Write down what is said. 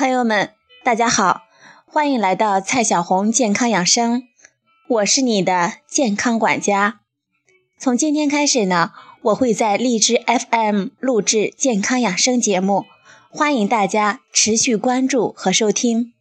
朋友们大家好欢迎来到蔡小红健康养生我是你的健康管家。从今天开始呢我会在荔枝 fm 录制健康养生节目欢迎大家持续关注和收听。